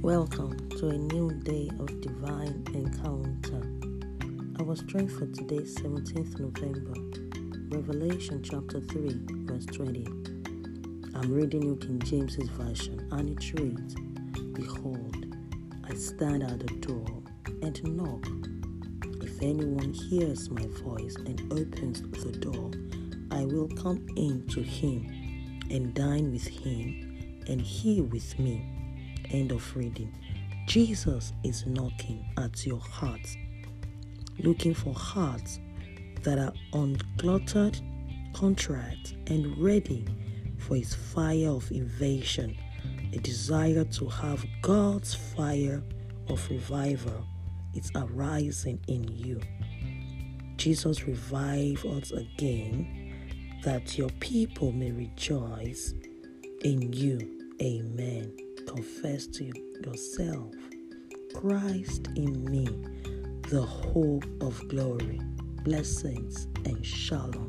Welcome to a new day of divine encounter. Our strength for today, 17th November, Revelation chapter 3, verse 20. I'm reading New King James's Version, and it reads Behold, I stand at the door and knock. If anyone hears my voice and opens the door, I will come in to him and dine with him, and he with me. End of reading. Jesus is knocking at your heart, looking for hearts that are uncluttered, contrite, and ready for his fire of invasion, a desire to have God's fire of revival is arising in you. Jesus revive us again that your people may rejoice in you. Amen confess to yourself Christ in me, the hope of glory. Blessings and shalom.